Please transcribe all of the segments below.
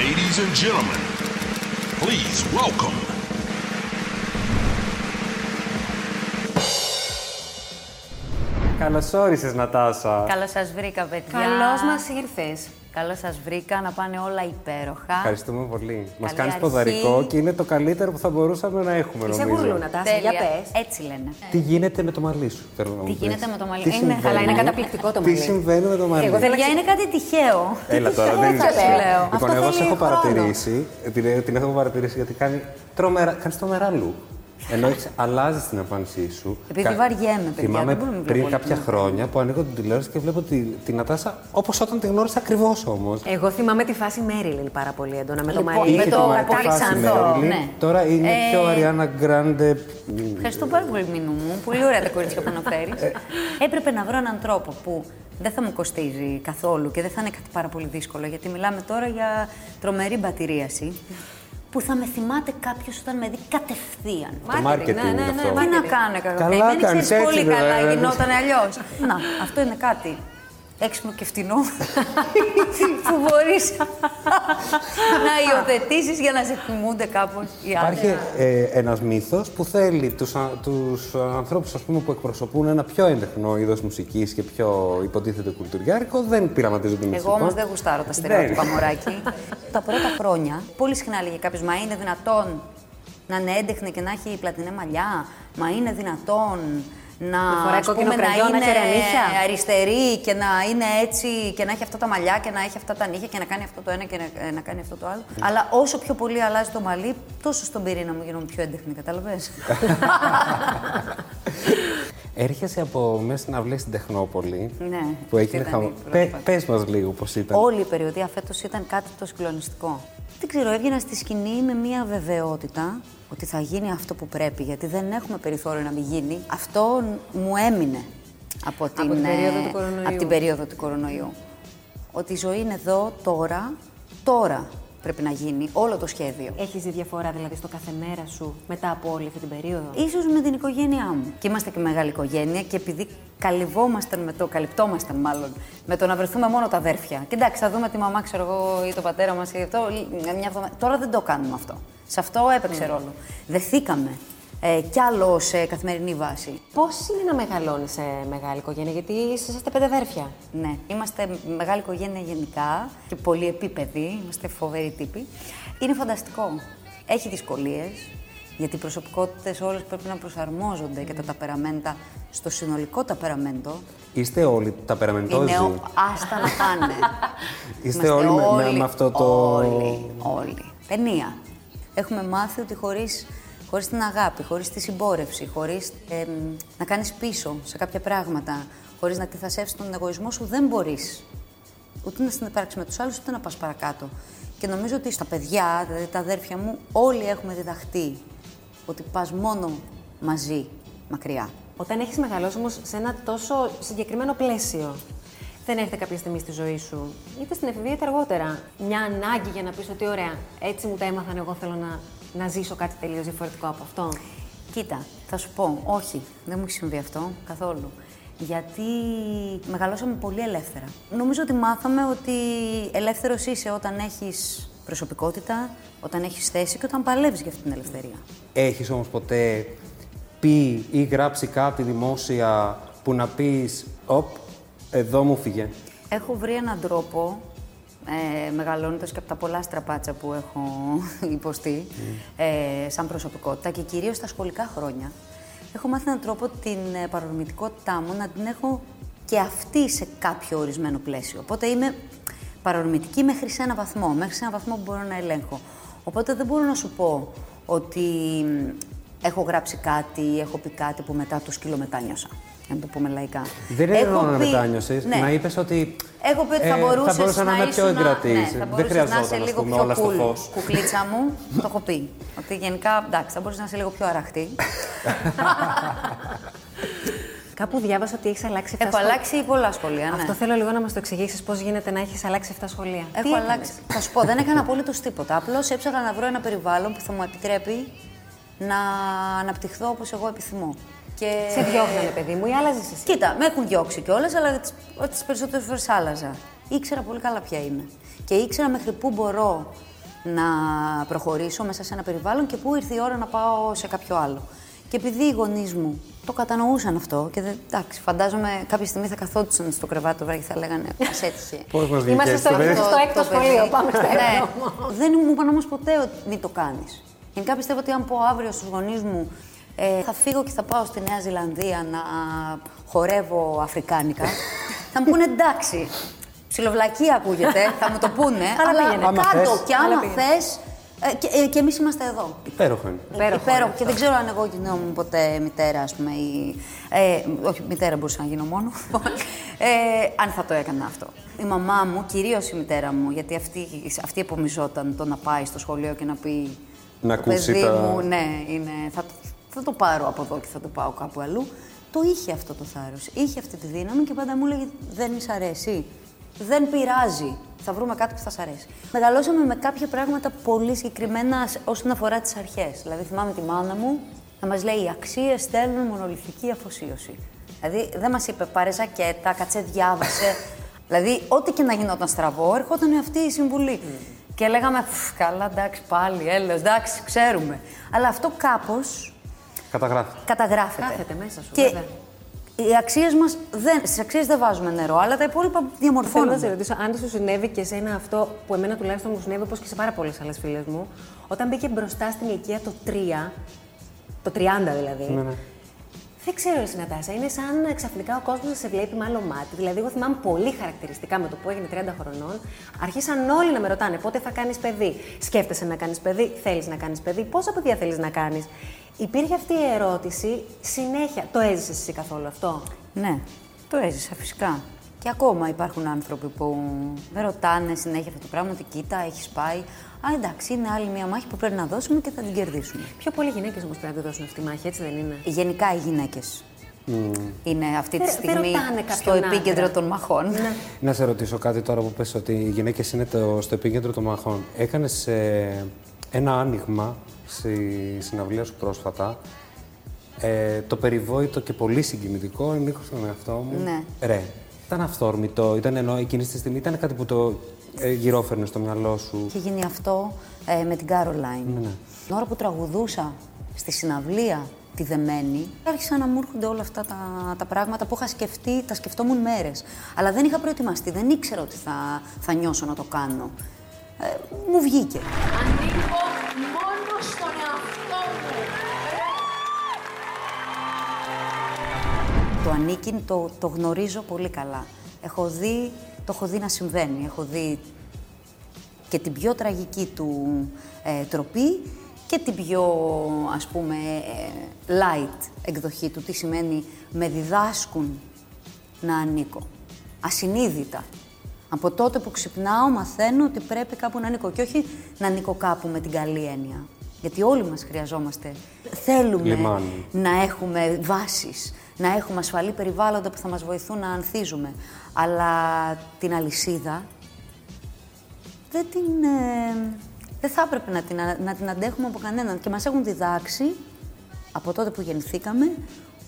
Ladies and gentlemen, please welcome. Καλώ όρισε, Νατάσα. Καλώς σας βρήκα, παιδιά. Καλώς μας ήρθες. Καλώς σας βρήκα, να πάνε όλα υπέροχα. Ευχαριστούμε πολύ. Μας Καλή κάνεις αρχή. ποδαρικό και είναι το καλύτερο που θα μπορούσαμε να έχουμε, Είσαι νομίζω. γουρλού, Νατάσα, Τέλεια. για πες. Έτσι λένε. Τι γίνεται με το μαλλί σου, θέλω να μου Τι πεις. γίνεται με το μαλλί; Τι Είναι- συμβαίνει; Αλλά είναι καταπληκτικό το Τι μαλλί. συμβαίνει με το μαλλί; Εγώ θέλω- Παιδιά, είναι κάτι τυχαίο. Έλα τώρα, Εγώ δεν θα είναι. λέω. Λοιπόν, Αυτό εγώ σε θέλει έχω χρόνο. παρατηρήσει, την, την έχω παρατηρήσει γιατί κάνει τρομερά, κάνεις τρομερά look. Ενώ έχεις, αλλάζεις την εμφάνισή σου. Επειδή βαριέμαι, παιδιά, Θυμάμαι δεν μπορώ να πριν βλέπω κάποια όλη χρόνια που ανοίγω την τηλεόραση και βλέπω τη, την Νατάσα όπως όταν την γνώρισα ακριβώς όμως. Εγώ θυμάμαι τη φάση Μέριλιν πάρα πολύ έντονα με το Λοιπόν, μαλλί. με Είχε το τη πολύ μαγική φάση ξανθό, Marilyn. ναι. Τώρα είναι Ε, πιο Αριάννα Γκράντε. Ευχαριστώ πάρα πολύ, Μίνου μου. Πολύ ωραία τα κορίτσια που αναφέρει. Ε. Έπρεπε να βρω έναν τρόπο που δεν θα μου κοστίζει καθόλου και δεν θα είναι κάτι πάρα πολύ δύσκολο. Γιατί μιλάμε τώρα για τρομερή μπατηρίαση. Που θα με θυμάται κάποιος όταν με δει κατευθείαν. Το marketing ναι, ναι, είναι αυτό. ναι, Τι να marketing. κάνω, Καλά καγαπημένη, κάνεις, ξέρεις πολύ έτσι, καλά, βέβαια. γινόταν αλλιώς. Να, αυτό είναι κάτι έξυπνο και φτηνό που μπορείς να υιοθετήσεις για να σε θυμούνται κάπως οι άλλοι. Υπάρχει ε, ένας μύθος που θέλει τους, α, τους ανθρώπους ας πούμε, που εκπροσωπούν ένα πιο έντεχνο είδος μουσικής και πιο υποτίθεται κουλτουριάρικο δεν πειραματίζονται με Εγώ μουσικό. όμως δεν γουστάρω τα στερεότυπα μωράκι. τα πρώτα χρόνια, πολύ συχνά έλεγε κάποιος Μα είναι δυνατόν να είναι έντεχνη και να έχει πλατινέ μαλλιά. Μα είναι δυνατόν να, φοράει ας κόκκινο πούμε, να κραγιό, να είναι έχει ωραία νύχια. αριστερή και να είναι έτσι και να έχει αυτά τα μαλλιά και να έχει αυτά τα νύχια και να κάνει αυτό το ένα και να, ε, να κάνει αυτό το άλλο. Αλλά όσο πιο πολύ αλλάζει το μαλλί, τόσο στον πυρήνα μου γίνομαι πιο έντεχνη, κατάλαβες; Έρχεσαι από μέσα στην αυλή στην Τεχνόπολη Ναι, που έγινε ήταν χαμό. η Πε, πρώτη πες μας λίγο πώς ήταν. Όλη η περιοδία φέτος ήταν κάτι το συγκλονιστικό. Δεν ξέρω, έβγαινα στη σκηνή με μια βεβαιότητα ότι θα γίνει αυτό που πρέπει, γιατί δεν έχουμε περιθώριο να μην γίνει. Αυτό μου έμεινε από την, την περίοδο ε, του κορονοϊού. από την περίοδο του κορονοϊού. Ότι η ζωή είναι εδώ, τώρα, τώρα πρέπει να γίνει όλο το σχέδιο. Έχεις δει διαφορά δηλαδή στο κάθε μέρα σου μετά από όλη αυτή την περίοδο; Ίσως με την οικογένειά μου. Και είμαστε και μεγάλη οικογένεια και επειδή καλυβόμασταν με το, καλυπτόμασταν μάλλον, με το να βρεθούμε μόνο τα αδέρφια. Και εντάξει, θα δούμε τη μαμά, ξέρω εγώ, ή το πατέρα μας ή αυτό. Μια εβδομάδα. Τώρα δεν το κάνουμε αυτό. Σε αυτό έπαιξε ρόλο. Δεθήκαμε. Ε, κι άλλο σε καθημερινή βάση. Πώς είναι να μεγαλώνεις σε μεγάλη οικογένεια, Γιατί είσαστε πέντε αδέρφια. Ναι, είμαστε μεγάλη οικογένεια γενικά και πολύ επίπεδοι, είμαστε φοβεροί τύποι. Είναι φανταστικό. Έχει δυσκολίες, γιατί οι προσωπικότητες όλες πρέπει να προσαρμόζονται και τα ταπεραμέντα στο συνολικό ταπεραμέντο. Είστε όλοι τα περαμεντόζοι. Είναι ο... άστα να πάνε. Είστε Είμαστε όλοι με- με αυτό το- Όλοι, όλοι. Παινία. Έχουμε μάθει ότι χωρίς, χωρίς την αγάπη, χωρίς τη συμπόρευση, χωρίς εμ, να κάνεις πίσω σε κάποια πράγματα, χωρίς να αντιθασεύσεις τον εγωισμό σου, δεν μπορείς ούτε να συνεπάρξεις με τους άλλους, ούτε να πας παρακάτω. Και νομίζω ότι στα παιδιά, δηλαδή τα αδέρφια μου, όλοι έχουμε διδαχτεί ότι πας μόνο μαζί, μακριά. Όταν έχεις μεγαλώσει όμως σε ένα τόσο συγκεκριμένο πλαίσιο, δεν έρχεται κάποια στιγμή στη ζωή σου, είτε στην εφηβεία είτε αργότερα, μια ανάγκη για να πεις ότι ωραία, έτσι μου τα έμαθαν, εγώ θέλω να, να ζήσω κάτι τελείως διαφορετικό από αυτό. Κοίτα, θα σου πω, όχι, δεν μου έχει συμβεί αυτό καθόλου. Γιατί μεγαλώσαμε πολύ ελεύθερα. Νομίζω ότι μάθαμε ότι ελεύθερος είσαι όταν έχεις προσωπικότητα, όταν έχεις θέση και όταν παλεύεις για αυτή την ελευθερία. Έχεις όμως ποτέ πει ή γράψει κάτι δημόσια που να πεις «Οπ, εδώ μου φύγε». Έχω βρει έναν τρόπο, ε, μεγαλώνοντας και από τα πολλά στραπάτσα που έχω υποστεί, ε, σαν προσωπικότητα και κυρίως στα σχολικά χρόνια, έχω μάθει έναν τρόπο την ε, παρορμητικότητά μου να την έχω και αυτή σε κάποιο ορισμένο πλαίσιο. Οπότε είμαι παρορμητική μέχρι σε ένα βαθμό, μέχρι σε ένα βαθμό που μπορώ να ελέγχω. Οπότε δεν μπορώ να σου πω ότι μ, έχω γράψει κάτι ή έχω πει κάτι που μετά το σκύλο μετάνιωσα. Για να το πούμε λαϊκά. Δεν είναι Έχω να πει- μετάνιωσες, ναι. να είπες ότι Έχω πει ότι θα ε, μπορούσες θα μπορούσα να, είμαι πιο ήσουν- εγκρατής. ναι, θα δεν μπορούσες χρειαζόταν να είσαι ας λίγο πούμε, πιο όλα στο cool, φως. κουκλίτσα μου. το έχω πει. Ότι γενικά, εντάξει, θα μπορούσες να είσαι λίγο πιο αραχτή. Κάπου διάβασα ότι έχεις αλλάξει 7 έχω αλλάξει πολλά σχολεία, ναι. Αυτό θέλω λίγο να μας το εξηγήσεις, πώς γίνεται να έχεις αλλάξει 7 σχολεία. Τι Έχω έκανες; αλλάξει. Θα σου πω, δεν έκανα απολύτως τίποτα. Απλώς έψαχνα να βρω ένα περιβάλλον που θα μου επιτρέπει να αναπτυχθώ όπως εγώ επιθυμώ. Και... Σε διώχνανε, παιδί μου, ή άλλαζες εσύ. Κοίτα, με έχουν διώξει κιόλας, αλλά τι περισσότερες φορές άλλαζα. ήξερα πολύ καλά ποια είμαι. Και ήξερα μέχρι πού μπορώ να προχωρήσω μέσα σε ένα περιβάλλον και πού ήρθε η ώρα να πάω σε κάποιο άλλο. Και επειδή οι γονείς μου το κατανοούσαν αυτό και δεν, εντάξει, φαντάζομαι κάποια στιγμή θα καθόντουσαν στο κρεβάτι το βράδυ και θα λέγανε Μα έτυχε. Πώς μας βγήκε Είμαστε στο, έτσι, στο έκτο Το παιδί. σχολείο. Πάμε στο Ναι. έκτο. Δεν μου είπαν όμως ποτέ ότι μην το κάνεις. Γενικά πιστεύω ότι αν πω αύριο στους γονείς μου ε, θα φύγω και θα πάω στη Νέα Ζηλανδία να χορεύω αφρικάνικα, θα μου πούνε εντάξει. Ψιλοβλακή ακούγεται, θα μου το πούνε, αλλά πήγαινε. Άμα κάτω θες. και Αλλά άμα πήγαινε. θες. Ε, και, ε, και εμείς είμαστε εδώ. Υπέροχο είναι. Υπέροχο Υπέροχο. είναι Και δεν ξέρω αν εγώ γινόμουν ποτέ μητέρα, ας πούμε. Ή, ε, όχι, μητέρα μπορούσα να γίνω μόνο. ε, αν θα το έκανα αυτό. Η μαμά μου, κυρίως η μητέρα μου, γιατί αυτή, αυτή επομιζόταν το να πάει στο σχολείο και να πει. Να «Το ακούσει παιδί τα- μου, ναι, είναι, θα, το- θα το πάρω από εδώ και θα το πάω κάπου αλλού. Το είχε αυτό το θάρρος, είχε αυτή τη δύναμη και πάντα μου έλεγε δεν μη σ' αρέσει. Δεν πειράζει. Θα βρούμε κάτι που θα σ' αρέσει. Μεγαλώσαμε με κάποια πράγματα πολύ συγκεκριμένα σ- όσον αφορά τις αρχές. Δηλαδή, θυμάμαι τη μάνα μου να μας λέει: Οι αξίες στέλνουν μονολυθική αφοσίωση. Δηλαδή, δεν μας είπε πάρε ζακέτα, κάτσε διάβασε. δηλαδή, ό,τι και να γινόταν στραβό, ερχόταν αυτή η συμβουλή. Και λέγαμε: «Φφ, Καλά, εντάξει, πάλι, έλεος, εντάξει, ξέρουμε. Αλλά αυτό κάπως Καταγράφει. καταγράφεται. Κάθεται μέσα σου, Και βέβαια. οι αξίες μας δεν. Στις αξίες δεν βάζουμε νερό, αλλά τα υπόλοιπα Θέλω να σε διαμορφώνονται. ρωτήσω, αν σου συνέβη και σε ένα αυτό που εμένα τουλάχιστον μου συνέβη, όπως και σε πάρα πολλές άλλες φίλες μου, όταν μπήκε μπροστά στην ηλικία το 3, το 30 δηλαδή. Ναι, ναι. Δεν ξέρω εσύ, Νατάσα, είναι σαν ξαφνικά ο κόσμος να σε βλέπει με άλλο μάτι. Δηλαδή, εγώ θυμάμαι πολύ χαρακτηριστικά με το που έγινε 30 χρονών, αρχίσαν όλοι να με ρωτάνε πότε θα κάνεις παιδί; Σκέφτεσαι να κάνεις παιδί, θέλεις να κάνεις παιδί, πόσα παιδιά θέλεις να κάνεις; Υπήρχε αυτή η ερώτηση συνέχεια. Το έζησες εσύ καθόλου αυτό; Ναι, το έζησα φυσικά. Και ακόμα υπάρχουν άνθρωποι που με ρωτάνε συνέχεια αυτό το πράγμα, ότι κοίτα, έχεις πάει. Α, εντάξει, είναι άλλη μια μάχη που πρέπει να δώσουμε και θα την κερδίσουμε. Πιο πολλοί γυναίκες όμως πρέπει να τη δώσουν αυτή τη μάχη, έτσι δεν είναι; Γενικά οι γυναίκες είναι αυτή τη Δεν- δεν στιγμή ρωτάνε στο κάποιον επίκεντρο άντρα. των μαχών. Να σε ρωτήσω κάτι τώρα που πες ότι οι γυναίκες είναι το, στο επίκεντρο των μαχών. Έκανες ε, ένα άνοιγμα στη συναυλία σου πρόσφατα. Ε, το περιβόητο και πολύ συγκινητικό, νίκο στον εαυτό μου. Ναι. Ρε. Ήταν αυθόρμητο, ήταν ενώ εκείνη τη στιγμή ήταν κάτι που το ε, γυρόφερνε στο μυαλό σου. Είχε γίνει αυτό ε, με την Caroline. Ναι, ναι. Την ώρα που τραγουδούσα στη συναυλία τη Δεμένη, άρχισαν να μου έρχονται όλα αυτά τα, τα πράγματα που είχα σκεφτεί, τα σκεφτόμουν μέρες. Αλλά δεν είχα προετοιμαστεί, δεν ήξερα ότι θα, θα νιώσω να το κάνω. Ε, μου βγήκε. Ανήκω μόνο στον εαυτό Το ανήκειν το, το γνωρίζω πολύ καλά. Έχω δει, το έχω δει να συμβαίνει. Έχω δει και την πιο τραγική του ε, τροπή και την πιο, ας πούμε, ε, light εκδοχή του. Τι σημαίνει με διδάσκουν να ανήκω. Ασυνείδητα. Από τότε που ξυπνάω μαθαίνω ότι πρέπει κάπου να ανήκω και όχι να ανήκω κάπου με την καλή έννοια. Γιατί όλοι μας χρειαζόμαστε, θέλουμε Λιμάνι. να έχουμε βάσεις, να έχουμε ασφαλή περιβάλλοντα που θα μας βοηθούν να ανθίζουμε. Αλλά την αλυσίδα δεν την... ε, δεν θα έπρεπε να την, α- να την αντέχουμε από κανέναν. Και μας έχουν διδάξει, από τότε που γεννηθήκαμε,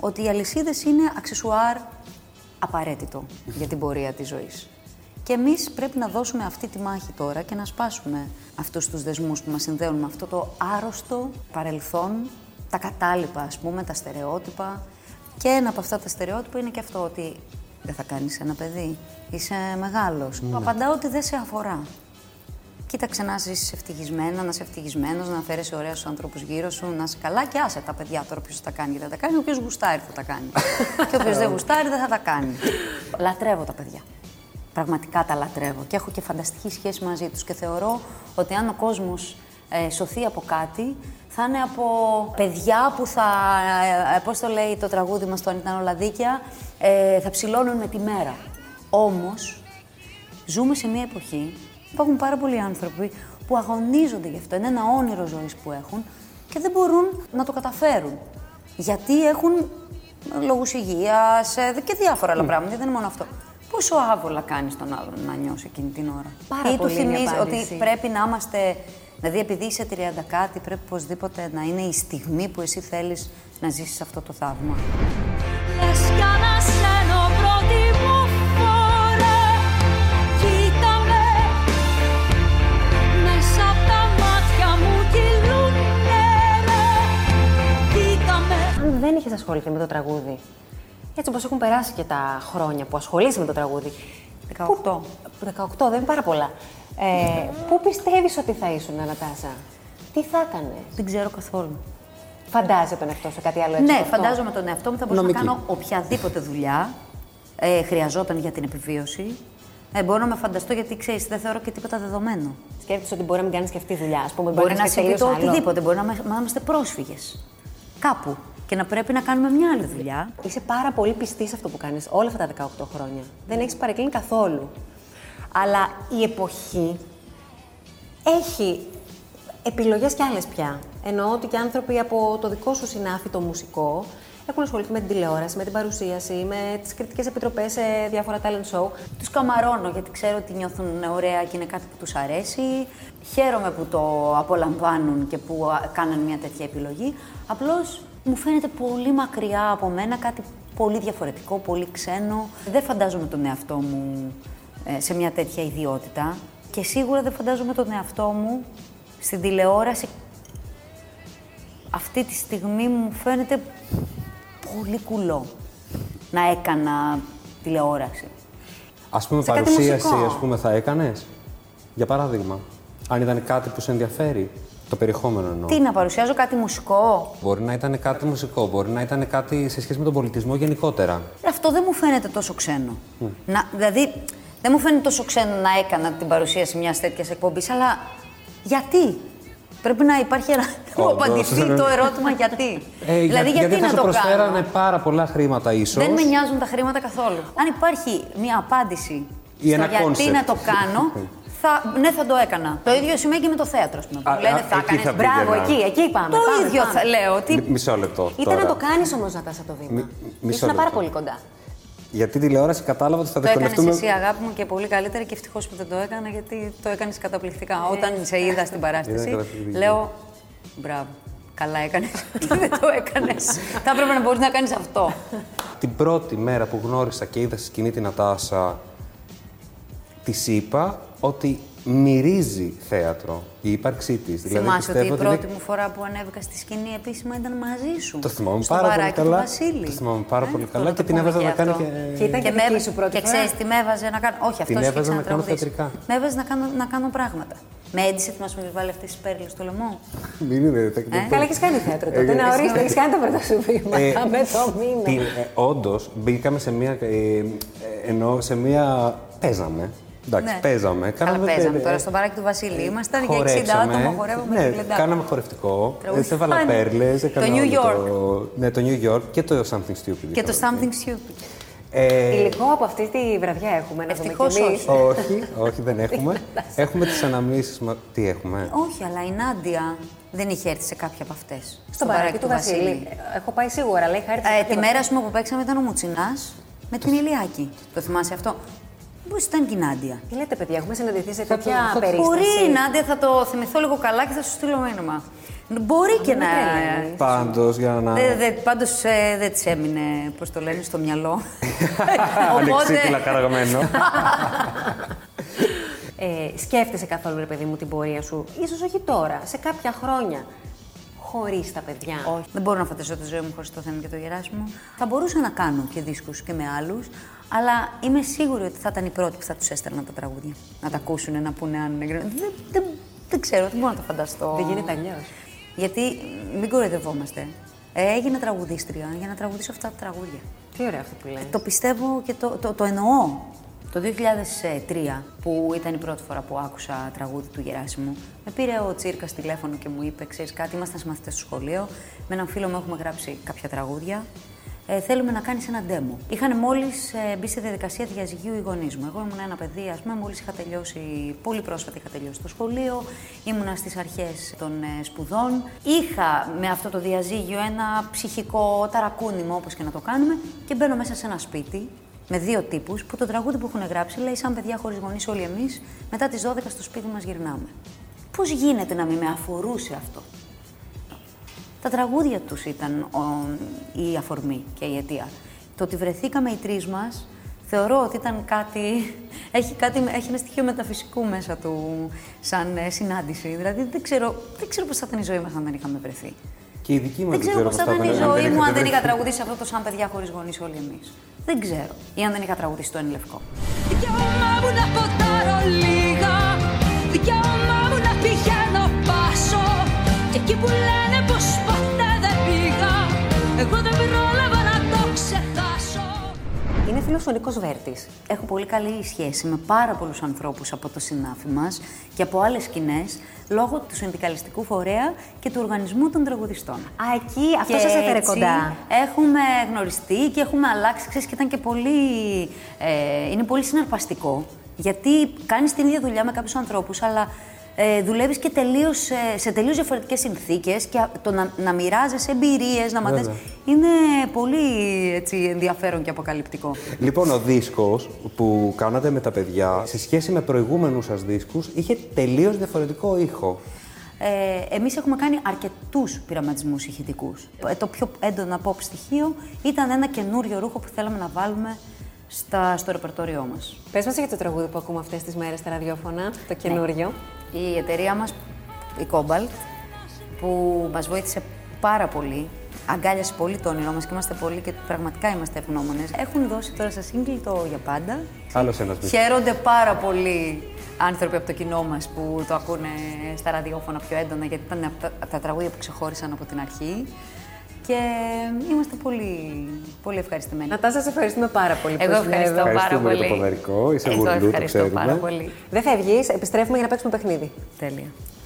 ότι οι αλυσίδες είναι αξεσουάρ απαραίτητο για την πορεία της ζωής. Και εμείς πρέπει να δώσουμε αυτή τη μάχη τώρα και να σπάσουμε αυτούς τους δεσμούς που μας συνδέουν με αυτό το άρρωστο παρελθόν, τα κατάλοιπα ας πούμε, τα στερεότυπα. Και ένα από αυτά τα στερεότυπα είναι και αυτό ότι δεν θα κάνεις ένα παιδί, είσαι μεγάλος. Απαντάω ότι δεν σε αφορά. Κοίταξε να είσαι ευτυχισμένο, να είσαι ευτυχισμένος, να φέρεις ωραίους ανθρώπου γύρω σου, να είσαι καλά και άσε τα παιδιά τώρα ποιο θα τα κάνει και δεν θα τα κάνει. Όποιο γουστάρει θα τα κάνει. και όποιος δεν γουστάρει δεν θα τα κάνει. Λατρεύω τα παιδιά. Πραγματικά τα λατρεύω και έχω και φανταστική σχέση μαζί τους και θεωρώ ότι αν ο κόσμος ε, σωθεί από κάτι, θα είναι από παιδιά που θα, ε, ε, πώς το λέει το τραγούδι μας το «Αν ήταν όλα δίκαια», ε, θα ψηλώνουν με τη μέρα. Όμως, Ζούμε σε μια εποχή, υπάρχουν πάρα πολλοί άνθρωποι που αγωνίζονται γι' αυτό. Είναι ένα όνειρο ζωής που έχουν και δεν μπορούν να το καταφέρουν. Γιατί έχουν λόγους υγείας ε, και διάφορα άλλα πράγματα, δεν είναι μόνο αυτό. Πόσο άβολα κάνεις τον άλλον να νιώσει εκείνη την ώρα; Πάρα Ή του πολύ είναι η θυμίζει ότι απάντηση. πρέπει να είμαστε, Δηλαδή, επειδή είσαι 30 κάτι, πρέπει οπωσδήποτε να είναι η στιγμή που εσύ θέλεις να ζήσεις αυτό το θαύμα. Αν δεν είχες ασχοληθεί με το τραγούδι, έτσι όπως έχουν περάσει και τα χρόνια που ασχολείσαι με το τραγούδι. 18. 18, δεν είναι πάρα πολλά. Ε, πού πιστεύεις ότι θα ήσουν, Νατάσα, τι θα έκανε, Δεν ξέρω καθόλου. Φαντάζεσαι τον εαυτό σου κάτι άλλο έτσι. Ναι, από αυτό; φαντάζομαι τον εαυτό μου θα μπορούσα Νομική. να κάνω οποιαδήποτε δουλειά ε, χρειαζόταν για την επιβίωση. Ε, μπορώ να με φανταστώ γιατί ξέρεις, δεν θεωρώ και τίποτα δεδομένο. Σκέφτεσαι ότι μπορεί να μην κάνεις και αυτή τη δουλειά. Α πούμε, Μπορεί να κάνεις συμβεί τελείως το άλλο. οτιδήποτε. Μπορεί να, με- να είμαστε πρόσφυγες. Κάπου. Και να πρέπει να κάνουμε μια άλλη δουλειά. Είσαι πάρα πολύ πιστής σε αυτό που κάνεις όλα αυτά τα 18 χρόνια. Δεν έχεις παρεκκλίνει καθόλου. Αλλά η εποχή έχει επιλογές κι άλλες πια. Εννοώ ότι και άνθρωποι από το δικό σου συνάφι, το μουσικό, έχουν ασχοληθεί με την τηλεόραση, με την παρουσίαση, με τις κριτικές επιτροπές σε διάφορα talent show. Τους καμαρώνω γιατί ξέρω ότι νιώθουν ωραία και είναι κάτι που τους αρέσει. Χαίρομαι που το απολαμβάνουν και που α, κάναν μια τέτοια επιλογή. Απλώς μου φαίνεται πολύ μακριά από μένα κάτι πολύ διαφορετικό, πολύ ξένο. Δεν φαντάζομαι τον εαυτό μου ε, σε μια τέτοια ιδιότητα και σίγουρα δεν φαντάζομαι τον εαυτό μου στην τηλεόραση. Αυτή τη στιγμή μου φαίνεται πολύ κουλό να έκανα τηλεόραση. Α πούμε, Σε κάτι παρουσίαση, μουσικό. ας πούμε, θα έκανες; Για παράδειγμα, αν ήταν κάτι που σε ενδιαφέρει, το περιεχόμενο εννοώ. Τι να παρουσιάζω, κάτι μουσικό; Μπορεί να ήταν κάτι μουσικό, μπορεί να ήταν κάτι σε σχέση με τον πολιτισμό γενικότερα. Αυτό δεν μου φαίνεται τόσο ξένο. Να, δηλαδή, δεν μου φαίνεται τόσο ξένο να έκανα την παρουσίαση μιας τέτοιας εκπομπής, αλλά γιατί; Πρέπει να υπάρχει ένα. Να μου Όντως. απαντηθεί το ερώτημα γιατί. Ε, δηλαδή, για- γιατί θα να σου το προσφέρανε κάνω; πάρα πολλά χρήματα ίσως. Δεν με νοιάζουν τα χρήματα καθόλου. Αν υπάρχει μια απάντηση Ή στο ένα γιατί concept. να το κάνω, θα, ναι, θα το έκανα. Το ίδιο σημαίνει και με το θέατρο, ας πούμε, που Α, λένε α, θα εκεί έκανες. θα Μπράβο, πήγαινα. εκεί, εκεί πάμε. Το πάμε, ίδιο πάμε. θα λέω. Ότι Μι- Μισό λεπτό. Ήταν τώρα. να το κάνεις όμως, Νατάσα, το βήμα. Μι- μισό Ήσουν πάρα λεπτό. πολύ κοντά. Γιατί τηλεόραση κατάλαβα ότι θα Το έκανες δυσκολευτούμε. εσύ, αγάπη μου, και πολύ καλύτερα και ευτυχώς που δεν το έκανα γιατί το έκανες καταπληκτικά. Όταν σε είδα στην παράσταση, Ήταν καταπληκτική. λέω μπράβο. Καλά έκανες και δεν το έκανες. Θα έπρεπε να μπορείς να κάνεις αυτό. Την πρώτη μέρα που γνώρισα και είδα στη σκηνή την Νατάσα, της είπα ότι μυρίζει θέατρο η ύπαρξή της. Δηλαδή, Θυμάσαι ότι η πιστεύω πρώτη είναι- μου φορά που ανέβηκα στη σκηνή επίσημα ήταν μαζί σου. Το θυμάμαι στο πάρα πολύ μπαράκι καλά. Του Βασίλη. Το θυμάμαι πάρα Ε, πολύ αυτό καλά να και το την πούμε έβαζα να κάνει αυτό. και- Και ήταν και, με δική έβα- σου πρώτη και φορά. ξέρεις τι με έβαζε να κάνω. Όχι, αυτό Την έβαζα να κάνω θεατρικά. Με έβαζε να κάνω, να κάνω πράγματα. Με έντυσε, θυμάσαι που μου βάλει αυτές τις πέρλες στο λαιμό. Μην είναι, Ε; δεν- δεν- Καλά, έχεις κάνει θέατρο τότε. Να ορίστε, έχεις κάνει το πρώτο σου βήμα. Ε, Με το μήνα. Την, ε, όντως, μπήκαμε σε μία, ε, ε, ενώ σε μία... Παίζαμε. Εντάξει, Ναι. παίζαμε. Καλά, Κάναμε, παίζαμε ε, τώρα στο μπαράκι του Βασίλη. Ήμασταν για 60 χορέψαμε. άτομα, χορεύαμε ναι, τη γλεντάκα. κάναμε χορευτικό. Τραγουδιστάνι. Έτσι έβαλα πέρλες. Το έκανα New όλο York. Το, ναι, το New York και το Something Stupid. Και το είχαμε. something stupid. Ε, Υλικό από αυτή τη βραδιά έχουμε να δούμε Ευτυχώς κι εμείς. όχι. όχι, όχι, δεν έχουμε. έχουμε τις αναμνήσεις μα... Τι έχουμε; Όχι, αλλά η Νάντια δεν είχε έρθει σε κάποια από αυτές. Στο μπαράκι του Βασίλη. Έχω πάει σίγουρα, αλλά είχα έρθει. σε Ε, κάποια τη μέρα ας πούμε, που παίξαμε ήταν ο Μουτσινάς με την Ηλιάκη. Το θυμάσαι αυτό; Πώ ήταν και η Νάντια. Τι λέτε, παιδιά, έχουμε συναντηθεί σε Θα τέτοια το- θα το- περίσταση; Μπορεί η Νάντια, θα το θυμηθώ λίγο καλά και θα σου στείλω μήνυμα. Μπορεί και να. τρελαίνεις. Πάντως, για να... Δε, δε, πάντως ε, δεν της έμεινε, πώς το λένε, στο μυαλό. Ανεξίτηλα καραγμένο. Ε, σκέφτεσαι καθόλου, ρε παιδί μου, την πορεία σου, ίσως όχι τώρα, σε κάποια χρόνια, χωρίς τα παιδιά. Όχι. Δεν μπορώ να φανταστώ τη ζωή μου χωρίς το θέμα και το Γεράσιμο. Θα μπορούσα να κάνω και δίσκους και με άλλους, αλλά είμαι σίγουρη ότι θα ήταν οι πρώτοι που θα τους έστελνα τα τραγούδια. Να τα ακούσουν, να πούνε αν είναι γκρι- δεν, δεν, δεν ξέρω, δεν μπορώ να το φανταστώ. Δεν γίνεται αλλιώς. Γιατί μην κοροϊδευόμαστε. Ε, έγινα τραγουδίστρια για να τραγουδήσω αυτά τα τραγούδια. Τι ωραίο αυτό που λες. Το πιστεύω και το, το, το εννοώ. Το 2003, που ήταν η πρώτη φορά που άκουσα τραγούδι του Γεράσιμου, με πήρε ο Τσίρκας τηλέφωνο και μου είπε: Ξέρεις κάτι, ήμασταν συμμαθητές στο σχολείο. Με έναν φίλο μου έχουμε γράψει κάποια τραγούδια. Ε, θέλουμε να κάνεις ένα demo. Είχαν μόλις ε, μπει σε διαδικασία διαζυγίου οι γονείς μου. Εγώ ήμουν ένα παιδί, ας πούμε, μόλις είχα τελειώσει, πολύ πρόσφατα είχα τελειώσει το σχολείο, ήμουνα στις αρχές των ε, σπουδών. Είχα με αυτό το διαζύγιο ένα ψυχικό ταρακούνημα, όπως και να το κάνουμε, και μπαίνω μέσα σε ένα σπίτι με δύο τύπους που το τραγούδι που έχουν γράψει λέει: Σαν παιδιά χωρίς γονείς, όλοι εμείς, μετά τις 12 στο σπίτι μας γυρνάμε. Πώς γίνεται να μην με αφορούσε αυτό; Τα τραγούδια τους ήταν ο- η αφορμή και η αιτία. Το ότι βρεθήκαμε οι τρεις μας, θεωρώ ότι ήταν κάτι, έχει, κάτι, έχει ένα στοιχείο μεταφυσικού μέσα του σαν ε, συνάντηση. Δηλαδή δεν ξέρω, δεν ξέρω πώς θα ήταν η ζωή μας αν δεν είχαμε βρεθεί. Και η δική μας Δεν ξέρω πώς πώς θα ήταν η αν ζωή δεν μου αν είχατε δεν είχα βρεθεί. τραγουδήσει αυτό το σαν παιδιά χωρίς γονείς όλοι εμείς. Δεν ξέρω. Ή αν δεν είχα τραγουδήσει το Εν Λευκό. Δικαίωμά Είναι φιλοφωνικό Βέρτης. Έχω πολύ καλή σχέση με πάρα πολλούς ανθρώπους από το συνάφι μας και από άλλες σκηνές λόγω του συνδικαλιστικού φορέα και του οργανισμού των τραγουδιστών. Α, εκεί αυτό Και σας έφερε έτσι κοντά. Έχουμε γνωριστεί και έχουμε αλλάξει. Ξέρεις, και ήταν και πολύ. Ε, είναι πολύ συναρπαστικό. Γιατί κάνεις την ίδια δουλειά με κάποιους ανθρώπους, αλλά ε, δουλεύεις και τελείως, ε, σε τελείως διαφορετικές συνθήκες και α- το να, να μοιράζεσαι εμπειρίες, να μαθαίνεις. Βέβαια. Είναι πολύ έτσι, ενδιαφέρον και αποκαλυπτικό. Λοιπόν, ο δίσκος που κάνατε με τα παιδιά, σε σχέση με προηγούμενους σας δίσκους, είχε τελείως διαφορετικό ήχο. Ε, εμείς έχουμε κάνει αρκετούς πειραματισμούς ηχητικούς. Ε, το πιο έντονο pop στοιχείο ήταν ένα καινούριο ρούχο που θέλαμε να βάλουμε στα, στο ρεπερτόριό μας. Πες μας για το τραγούδι που ακούμε αυτές τις μέρες στα ραδιόφωνα, το καινούριο. Η εταιρεία μας, η Cobalt, που μας βοήθησε πάρα πολύ, αγκάλιασε πολύ το όνειρό μας και είμαστε πολύ και πραγματικά είμαστε ευγνώμονες. Έχουν δώσει τώρα στα σύγκλι το για πάντα. Άλλος ένας μύθο. Χαίρονται πάρα πολύ άνθρωποι από το κοινό μας που το ακούνε στα ραδιόφωνα πιο έντονα, γιατί ήταν από τα, από τα τραγούδια που ξεχώρισαν από την αρχή. Και είμαστε πολύ, πολύ ευχαριστημένοι. Νατάσα, σε ευχαριστούμε πάρα πολύ. που Εγώ ήσουν ευχαριστώ εδώ. πάρα Ευχαριστούμε για πολύ. το ποδαρικό. Είσαι Εγώ γουρλού, το ευχαριστώ ξέρουμε. πάρα πολύ. Δεν φεύγεις, επιστρέφουμε για να παίξουμε παιχνίδι. Τέλεια.